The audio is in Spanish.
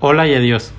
Hola y adiós.